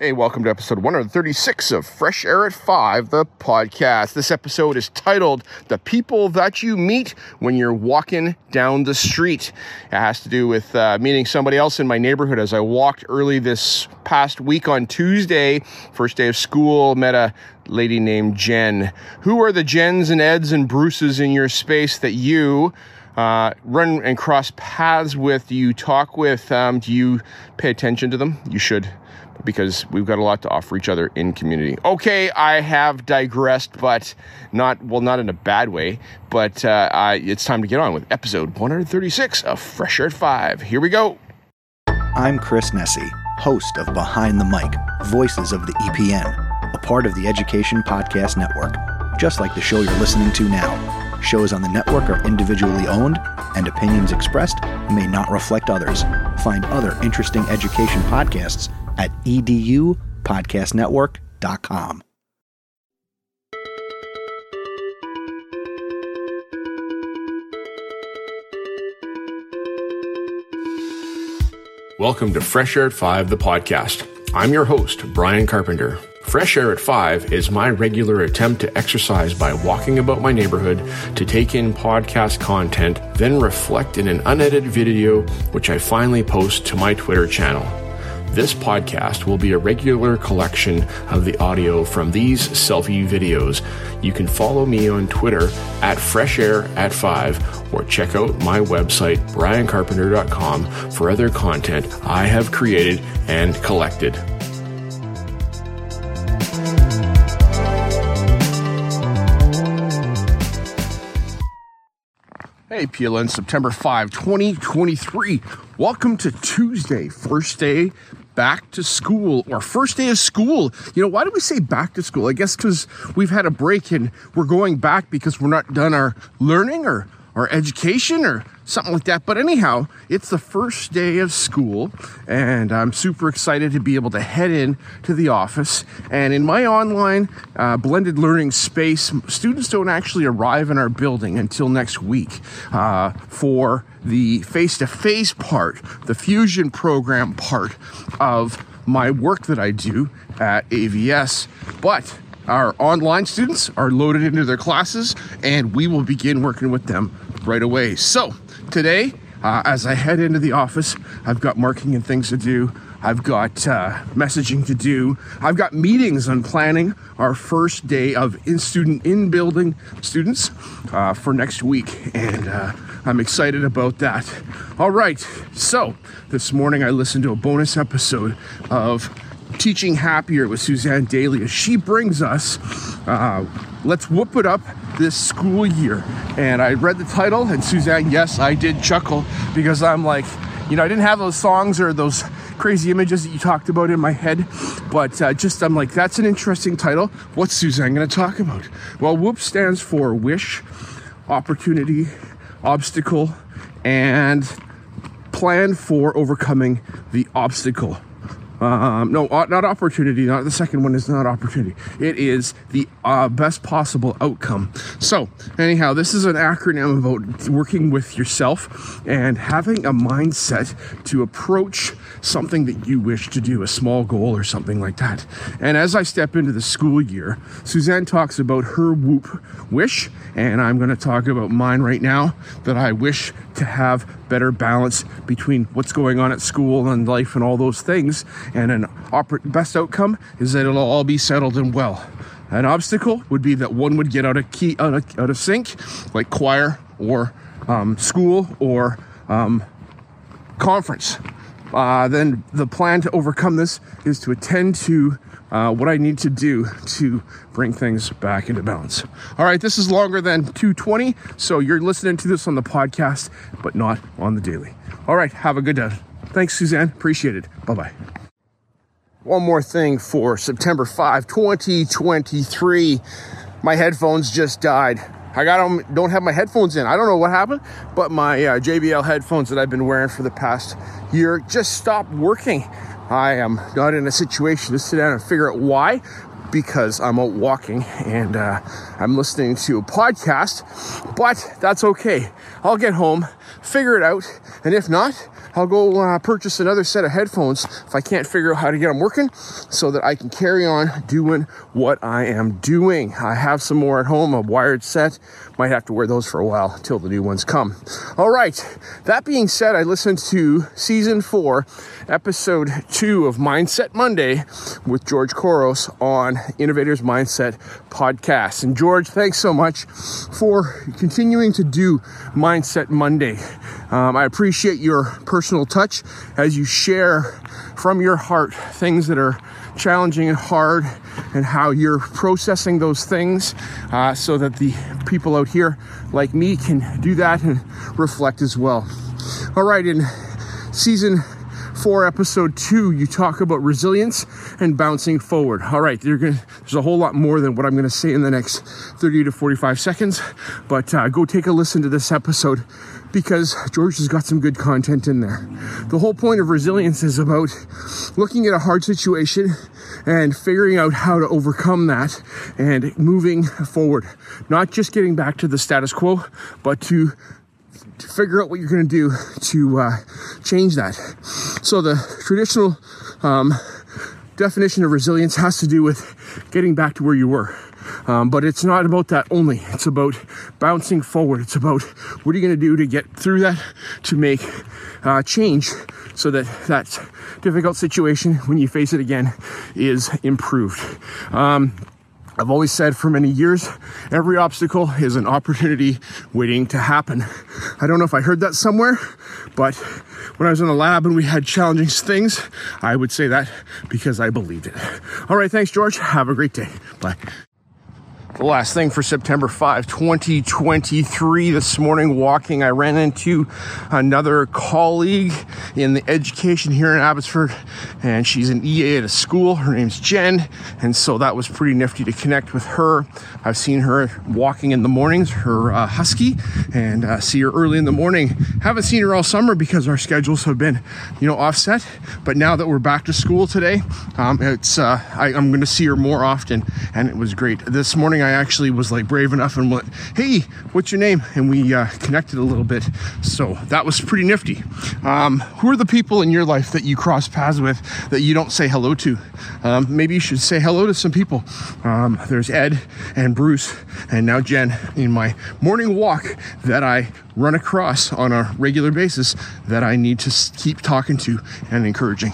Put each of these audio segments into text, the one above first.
Hey, welcome to episode 136 of Fresh Air at 5, the podcast. This episode is titled The People That You Meet When You're Walking Down the Street. It has to do with uh, meeting somebody else in my neighborhood as I walked early this past week on Tuesday, first day of school, met a lady named Jen. Who are the Jens and Eds and Bruces in your space that you uh, run and cross paths with? Do you talk with? Um, do you pay attention to them? You should because we've got a lot to offer each other in community. Okay, I have digressed, but not well, not in a bad way. But uh, I, it's time to get on with episode 136 of Fresh Air Five. Here we go. I'm Chris Nesi, host of Behind the Mic, Voices of the EPN, a part of the Education Podcast Network, just like the show you're listening to now. Shows on the network are individually owned, and opinions expressed may not reflect others. Find other interesting education podcasts at edupodcastnetwork.com. Welcome to Fresh Air at 5, the podcast. I'm your host, Bryon Carpenter. Fresh Air at 5 is my regular attempt to exercise by walking about my neighborhood to take in podcast content, then reflect in an unedited video, which I finally post to my Twitter channel. This podcast will be a regular collection of the audio from these selfie videos. You can follow me on Twitter at Fresh Air at 5 or check out my website, bryoncarpenter.com, for other content I have created and collected. Hey, PLN, September 5, 2023. Welcome to Tuesday, first day back to school or first day of school. You know, why do we say back to school? I guess because we've had a break and we're going back because we're not done our learning or our education or something like that. But anyhow, it's the first day of school, and I'm super excited to be able to head in to the office. And in my online uh, blended learning space, students don't actually arrive in our building until next week uh, for the face to face part, the fusion program part of my work that I do at AVS. But our online students are loaded into their classes, and we will begin working with them right away. So, today, uh, as I head into the office, I've got marking and things to do. I've got uh, messaging to do. I've got meetings on planning our first day of in student in building students uh, for next week, and uh, I'm excited about that. All right, so this morning I listened to a bonus episode of Teaching Happier with Suzanne Dailey as she brings us uh, Let's WOOP It Up this school year. And I read the title, and Suzanne, yes, I did chuckle because I'm like, you know, I didn't have those songs or those crazy images that you talked about in my head, but uh, just I'm like, that's an interesting title. What's Suzanne going to talk about? Well, WOOP stands for wish, opportunity, obstacle, and plan for overcoming the obstacle. Um, no, uh, not opportunity. Not the second one is not opportunity. It is the uh, best possible outcome. So, anyhow, this is an acronym about working with yourself and having a mindset to approach something that you wish to do, a small goal or something like that. And as I step into the school year, Suzanne talks about her WOOP wish, and I'm going to talk about mine right now that I wish to have better balance between what's going on at school and life and all those things. And an oper- best outcome is that it'll all be settled and well. An obstacle would be that one would get out of key out of, out of sync, like choir or um, school or um, conference. Uh, then the plan to overcome this is to attend to uh, what I need to do to bring things back into balance. All right, this is longer than 220, so you're listening to this on the podcast, but not on the daily. All right, have a good day. Thanks, Suzanne. Appreciate it. Bye bye. One more thing for September 5, 2023. My headphones just died. I got them, don't have my headphones in. I don't know what happened, but my uh, JBL headphones that I've been wearing for the past year just stopped working. I am not in a situation to sit down and figure out why because I'm out walking and uh, I'm listening to a podcast, but that's okay. I'll get home, figure it out, and if not, I'll go uh, purchase another set of headphones if I can't figure out how to get them working so that I can carry on doing what I am doing. I have some more at home, a wired set. Might have to wear those for a while until the new ones come. All right. That being said, I listened to season four, episode two of Mindset Monday with George Couros on Innovators Mindset podcast. And George, thanks so much for continuing to do Mindset Monday. Um, I appreciate your personal touch as you share from your heart things that are challenging and hard and how you're processing those things uh, so that the people out here like me can do that and reflect as well. All right, in season four, episode two, you talk about resilience and bouncing forward. All right, gonna, there's a whole lot more than what I'm going to say in the next 30 to 45 seconds, but uh, go take a listen to this episode because George has got some good content in there. The whole point of resilience is about looking at a hard situation and figuring out how to overcome that and moving forward. Not just getting back to the status quo, but to to figure out what you're going to do to uh, change that. So the traditional um, definition of resilience has to do with getting back to where you were. Um, but it's not about that only. It's about bouncing forward. It's about what are you going to do to get through that, to make uh, change so that that difficult situation, when you face it again, is improved. Um, I've always said for many years, every obstacle is an opportunity waiting to happen. I don't know if I heard that somewhere, but when I was in the lab and we had challenging things, I would say that because I believed it. All right, thanks, George. Have a great day. Bye. The last thing for September 5, 2023, this morning walking, I ran into another colleague in the education here in Abbotsford, and she's an EA at a school. Her name's Jen, and so that was pretty nifty to connect with her. I've seen her walking in the mornings, her uh, husky, and uh, see her early in the morning. Haven't seen her all summer because our schedules have been, you know, offset. But now that we're back to school today, um, it's uh, I, I'm going to see her more often, and it was great. This morning, actually was like brave enough and went, "Hey, what's your name?" And we uh, connected a little bit. So that was pretty nifty. Um, who are the people in your life that you cross paths with that you don't say hello to? Um, maybe you should say hello to some people. Um, there's Ed and Bruce, and now Jen in my morning walk that I run across on a regular basis that I need to keep talking to and encouraging.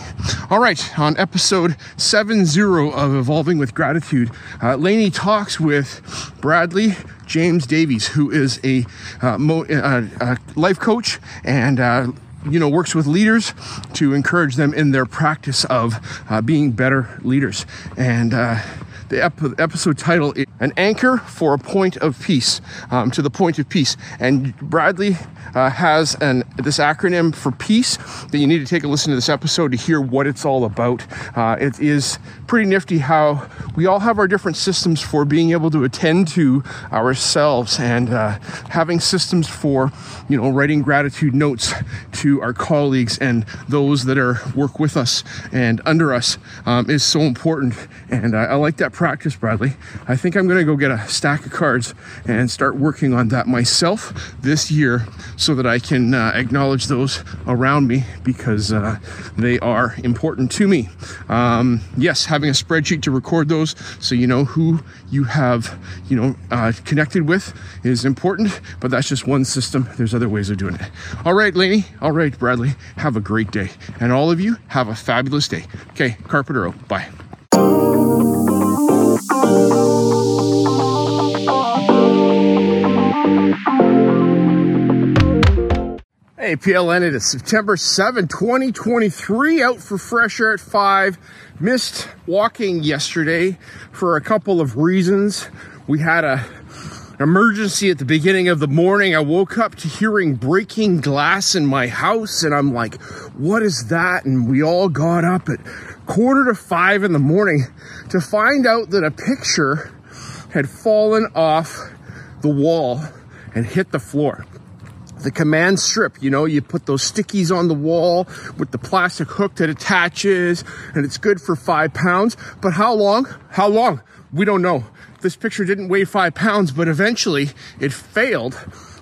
All right, on episode 70 of Evolving with Gratitude, uh, Lainey talks with Bradley James Davies, who is a, uh, mo- uh, life coach and uh, you know works with leaders to encourage them in their practice of uh, being better leaders and uh, the ep- episode title is An Anchor for a Point of Peace, um, to the Point of Peace. And Bradley uh, has an this acronym for peace that you need to take a listen to this episode to hear what it's all about. Uh, it is pretty nifty how we all have our different systems for being able to attend to ourselves and uh, having systems for you know writing gratitude notes to our colleagues and those that are work with us and under us um, is so important. And I, I like that practice, Bradley. I think I'm going to go get a stack of cards and start working on that myself this year so that I can uh, acknowledge those around me because uh, they are important to me. Um, yes, having a spreadsheet to record those so you know who you have, you know, uh, connected with is important, but that's just one system. There's other ways of doing it. All right, Lainey. All right, Bradley. Have a great day. And all of you, have a fabulous day. Okay, Carpetero. Bye. Hey, PLN, it is September 7, 2023, out for fresh air at 5. Missed walking yesterday for a couple of reasons. We had a emergency at the beginning of the morning. I woke up to hearing breaking glass in my house, and I'm like, what is that? And we all got up at quarter to five in the morning to find out that a picture had fallen off the wall and hit the floor. The command strip, you know, you put those stickies on the wall with the plastic hook that attaches, and it's good for five pounds. But how long? How long? We don't know. This picture didn't weigh five pounds, but eventually it failed.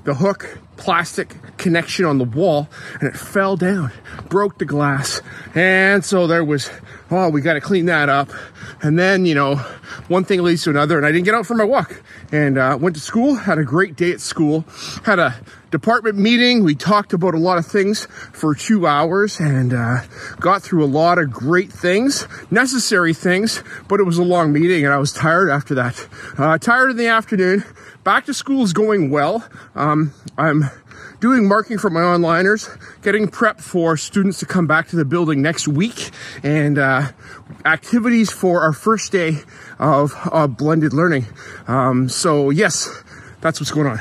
The hook plastic connection on the wall and it fell down, broke the glass. And so there was, oh, we got to clean that up. And then, you know, one thing leads to another and I didn't get out for my walk and uh, went to school, had a great day at school, had a department meeting. We talked about a lot of things for two hours and uh, got through a lot of great things, necessary things, but it was a long meeting and I was tired after that. Uh, tired in the afternoon. Back to school is going well. Um, I'm doing marking for my onliners, getting prep for students to come back to the building next week, and uh, activities for our first day of uh, blended learning. Um, so, yes, that's what's going on.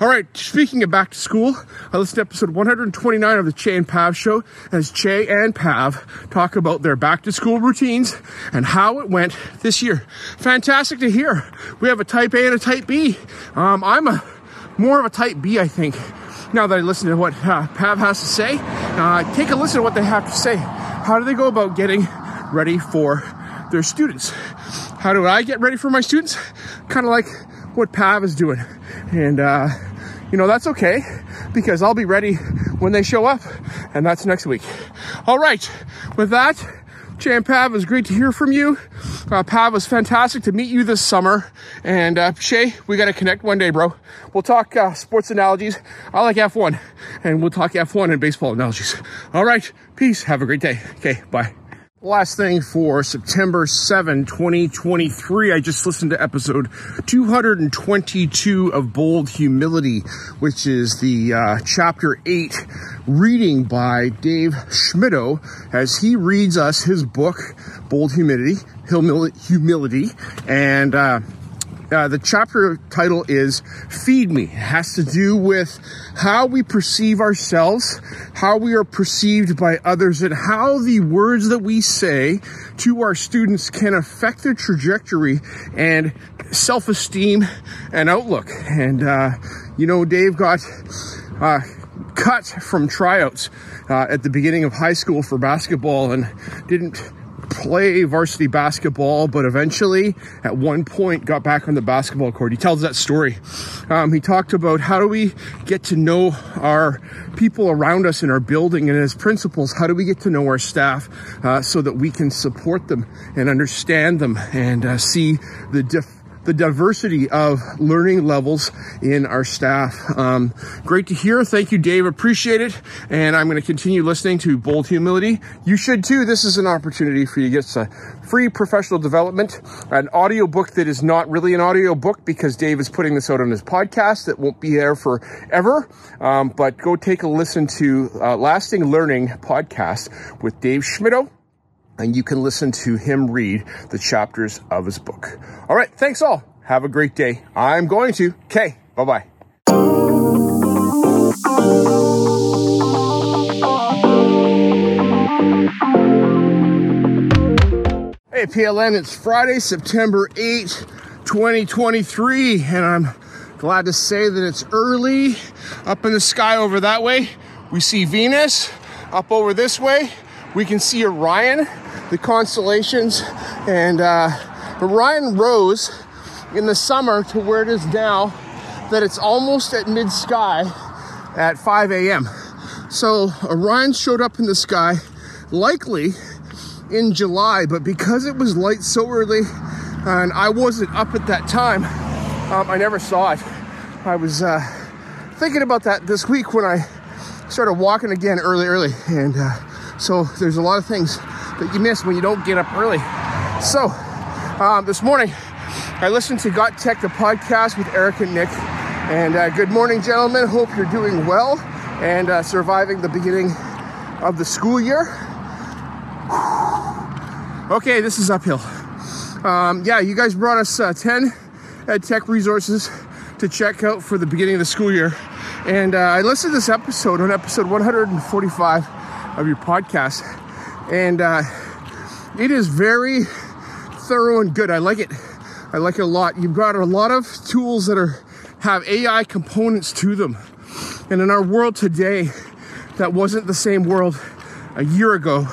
All right, speaking of back to school, I listened to episode 129 of the Chey and Pav show as Chey and Pav talk about their back to school routines and how it went this year. Fantastic to hear. We have a type A and a type B. Um, I'm a more of a type B, I think. Now that I listen to what uh, Pav has to say, uh, take a listen to what they have to say. How do they go about getting ready for their students? How do I get ready for my students? Kind of like what Pav is doing. And, uh, you know, that's okay because I'll be ready when they show up, and that's next week. All right, with that, Chey Pav, was great to hear from you. Uh, Pav was fantastic to meet you this summer. And uh, Chey, we got to connect one day, bro. We'll talk uh, sports analogies. I like F1, and we'll talk F1 and baseball analogies. All right, peace. Have a great day. Okay, bye. Last thing for September 7, 2023, I just listened to episode 222 of Bold Humility, which is the uh, chapter 8 reading by Dave Schmittou as he reads us his book, Bold Humility, Humility, and uh, uh, the chapter title is Feed Me. It has to do with how we perceive ourselves, how we are perceived by others, and how the words that we say to our students can affect their trajectory and self esteem and outlook. And, uh, you know, Dave got uh, cut from tryouts uh, at the beginning of high school for basketball and didn't play varsity basketball, but eventually at one point got back on the basketball court. He tells that story. Um, he talked about how do we get to know our people around us in our building and as principals, how do we get to know our staff uh, so that we can support them and understand them and uh, see the difference the diversity of learning levels in our staff. Um, great to hear. Thank you, Dave. Appreciate it. And I'm going to continue listening to Bold Humility. You should too. This is an opportunity for you to get some free professional development, an audio book that is not really an audio book because Dave is putting this out on his podcast that won't be there forever. Um, but go take a listen to uh, Lasting Learning podcast with Dave Schmittou and you can listen to him read the chapters of his book. All right, thanks all. Have a great day. I'm going to. Okay, bye bye. Hey, PLN, it's Friday, September 8, 2023, and I'm glad to say that it's early up in the sky over that way. We see Venus up over this way. We can see Orion the constellations. And uh, Orion rose in the summer to where it is now, that it's almost at mid sky at 5 a.m. So Orion showed up in the sky likely in July, but because it was light so early and I wasn't up at that time, um, I never saw it. I was uh, thinking about that this week when I started walking again early, early. And uh, so there's a lot of things that you miss when you don't get up early. So, um, this morning, I listened to Got Tech, the podcast with Eric and Nick. And uh, good morning, gentlemen. Hope you're doing well and uh, surviving the beginning of the school year. okay, this is uphill. Um, yeah, you guys brought us uh, 10 ed tech resources to check out for the beginning of the school year. And uh, I listened to this episode on episode 145 of your podcast and uh, it is very thorough and good. I like it. I like it a lot. You've got a lot of tools that are have AI components to them, and in our world today, that wasn't the same world a year ago.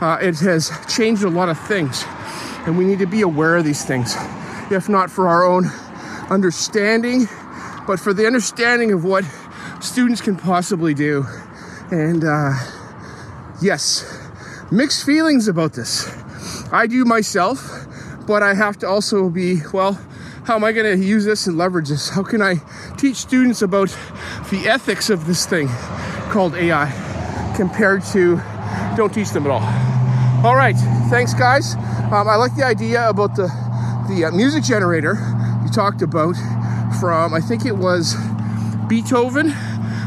Uh, it has changed a lot of things, and we need to be aware of these things, if not for our own understanding, but for the understanding of what students can possibly do. And uh, yes, mixed feelings about this. I do myself, but I have to also be, well, how am I going to use this and leverage this? How can I teach students about the ethics of this thing called AI compared to don't teach them at all? All right, thanks, guys. Um, I like the idea about the the uh, music generator you talked about from I think it was Beatoven.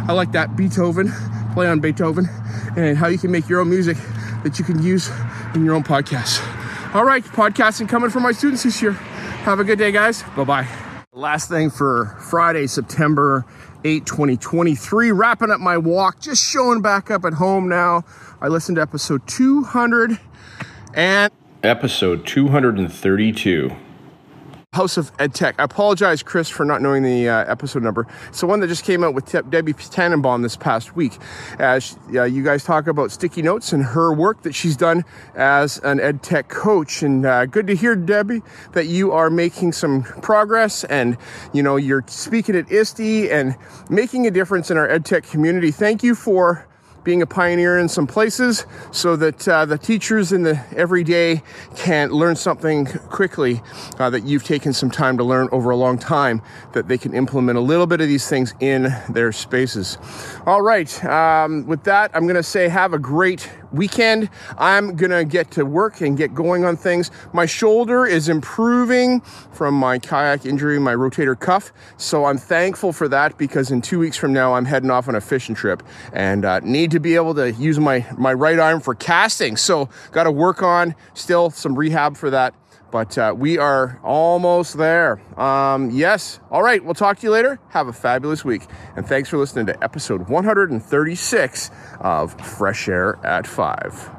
I like that Beatoven play on Beethoven and how you can make your own music that you can use in your own podcast. All right, podcasting coming from my students this year. Have a good day, guys. Bye bye. Last thing for Friday, September 8, 2023. Wrapping up my walk, just showing back up at home now. I listened to episode 200 and episode 232. House of Ed Tech. I apologize, Chris, for not knowing the uh, episode number. It's the one that just came out with Debbie Tannenbaum this past week. As uh, you guys talk about sticky notes and her work that she's done as an Ed Tech coach. And uh, good to hear, Debbie, that you are making some progress and, you know, you're speaking at ISTE and making a difference in our Ed Tech community. Thank you for being a pioneer in some places so that uh, the teachers in the everyday can learn something quickly uh, that you've taken some time to learn over a long time that they can implement a little bit of these things in their spaces. All right um, with that i'm going to say have a great weekend. I'm going to get to work and get going on things. My shoulder is improving from my kayak injury, my rotator cuff. So I'm thankful for that because in two weeks from now, I'm heading off on a fishing trip and uh, need to be able to use my, my right arm for casting. So got to work on still some rehab for that but uh, we are almost there. Um, yes. All right. We'll talk to you later. Have a fabulous week. And thanks for listening to episode 136 of Fresh Air at 5.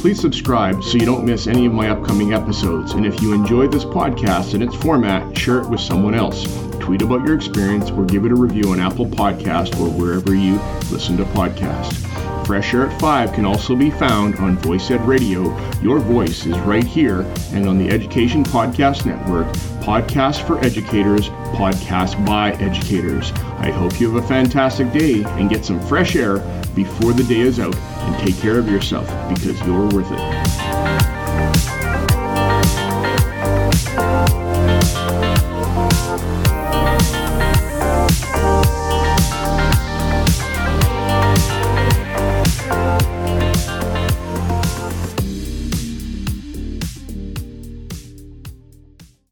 Please subscribe so you don't miss any of my upcoming episodes. And if you enjoyed this podcast and its format, share it with someone else. Tweet about your experience or give it a review on Apple Podcast or wherever you listen to podcasts. Fresh Air at 5 can also be found on VoicEd Radio. Your voice is right here and on the Education Podcast Network, Podcasts for Educators, Podcast by Educators. I hope you have a fantastic day and get some fresh air before the day is out and take care of yourself because you're worth it.